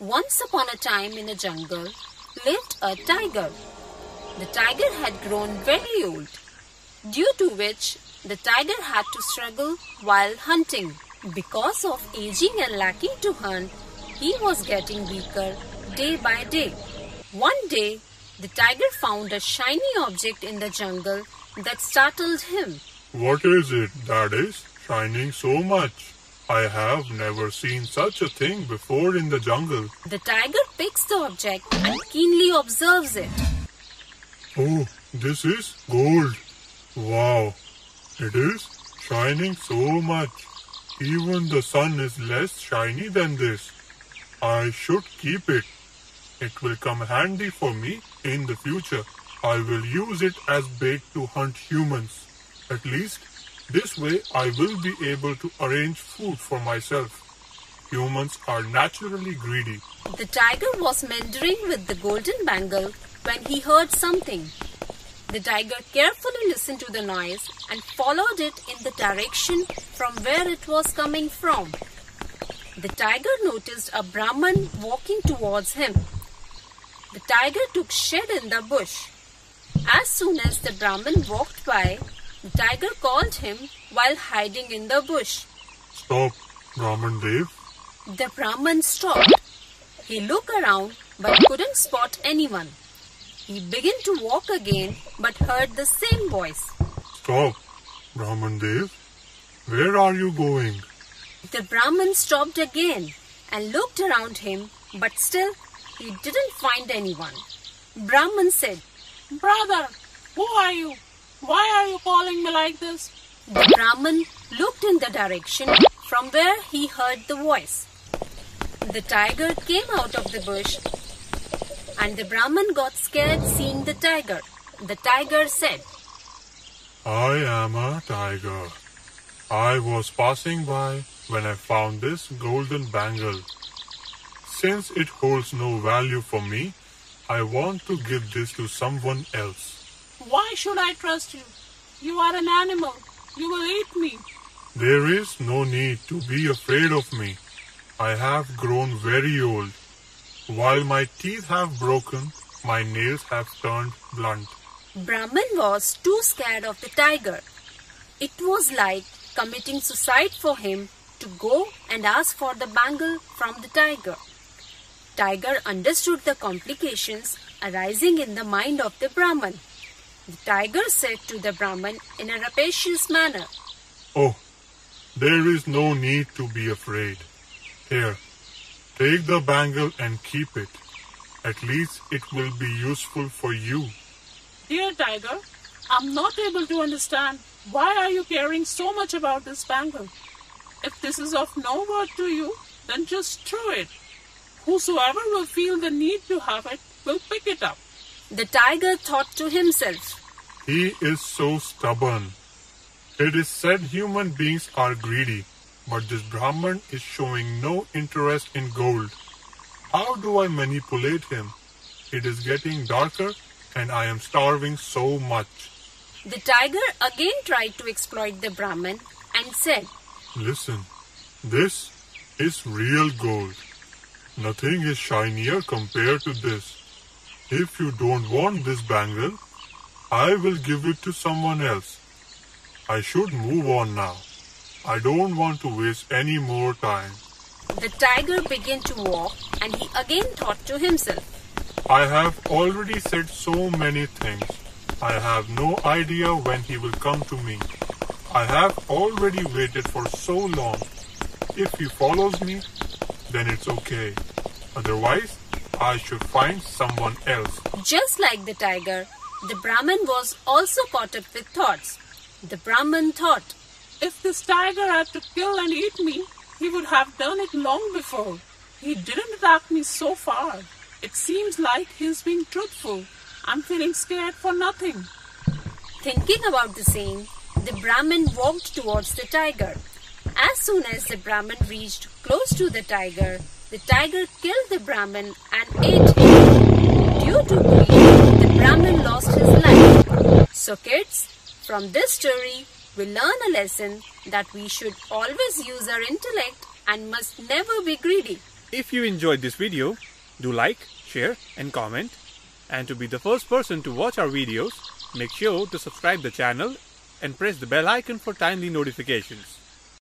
Once upon a time in a jungle lived a tiger. The tiger had grown very old, due to which the tiger had to struggle while hunting. Because of aging and lacking to hunt, he was getting weaker day by day. One day, the tiger found a shiny object in the jungle that startled him. What is it that is shining so much? I have never seen such a thing before in the jungle. The tiger picks the object and keenly observes it. Oh, this is gold. Wow, it is shining so much. Even the sun is less shiny than this. I should keep it. It will come handy for me in the future. I will use it as bait to hunt humans. At least this way I will be able to arrange food for myself. Humans are naturally greedy. The tiger was meandering with the golden bangle when he heard something. The tiger carefully listened to the noise and followed it in the direction from where it was coming from. The tiger noticed a Brahman walking towards him. The tiger took shed in the bush. As soon as the Brahman walked by, tiger called him while hiding in the bush. Stop, Brahman Dev. The Brahman stopped. He looked around but couldn't spot anyone. He began to walk again but heard the same voice. Stop, Brahman Dev. Where are you going? The Brahman stopped again and looked around him but still he didn't find anyone. Brahman said, Brother, who are you? Why are you calling me like this? The Brahman looked in the direction from where he heard the voice. The tiger came out of the bush and the Brahman got scared seeing the tiger. The tiger said, I am a tiger. I was passing by when I found this golden bangle. Since it holds no value for me, I want to give this to someone else. Why should I trust you? You are an animal. You will eat me. There is no need to be afraid of me. I have grown very old. While my teeth have broken, my nails have turned blunt. Brahman was too scared of the tiger. It was like committing suicide for him to go and ask for the bangle from the tiger. Tiger understood the complications arising in the mind of the Brahman. The tiger said to the Brahman in a rapacious manner, Oh, there is no need to be afraid. Here, take the bangle and keep it. At least it will be useful for you. Dear tiger, I'm not able to understand why are you caring so much about this bangle? If this is of no worth to you, then just throw it. Whosoever will feel the need to have it will pick it up. The tiger thought to himself, He is so stubborn. It is said human beings are greedy, but this Brahman is showing no interest in gold. How do I manipulate him? It is getting darker and I am starving so much. The tiger again tried to exploit the Brahman and said, Listen, this is real gold. Nothing is shinier compared to this. If you don't want this bangle, I will give it to someone else. I should move on now. I don't want to waste any more time. The tiger began to walk and he again thought to himself, I have already said so many things. I have no idea when he will come to me. I have already waited for so long. If he follows me, then it's okay. Otherwise, I should find someone else. Just like the tiger, the Brahman was also caught up with thoughts. The Brahman thought, If this tiger had to kill and eat me, he would have done it long before. He didn't attack me so far. It seems like he's being truthful. I'm feeling scared for nothing. Thinking about the same, the Brahmin walked towards the tiger. As soon as the Brahmin reached close to the tiger, the tiger killed the Brahmin and ate him. Due to greed, the Brahmin lost his life. So kids, from this story, we learn a lesson that we should always use our intellect and must never be greedy. If you enjoyed this video, do like, share and comment. And to be the first person to watch our videos, make sure to subscribe the channel and press the bell icon for timely notifications.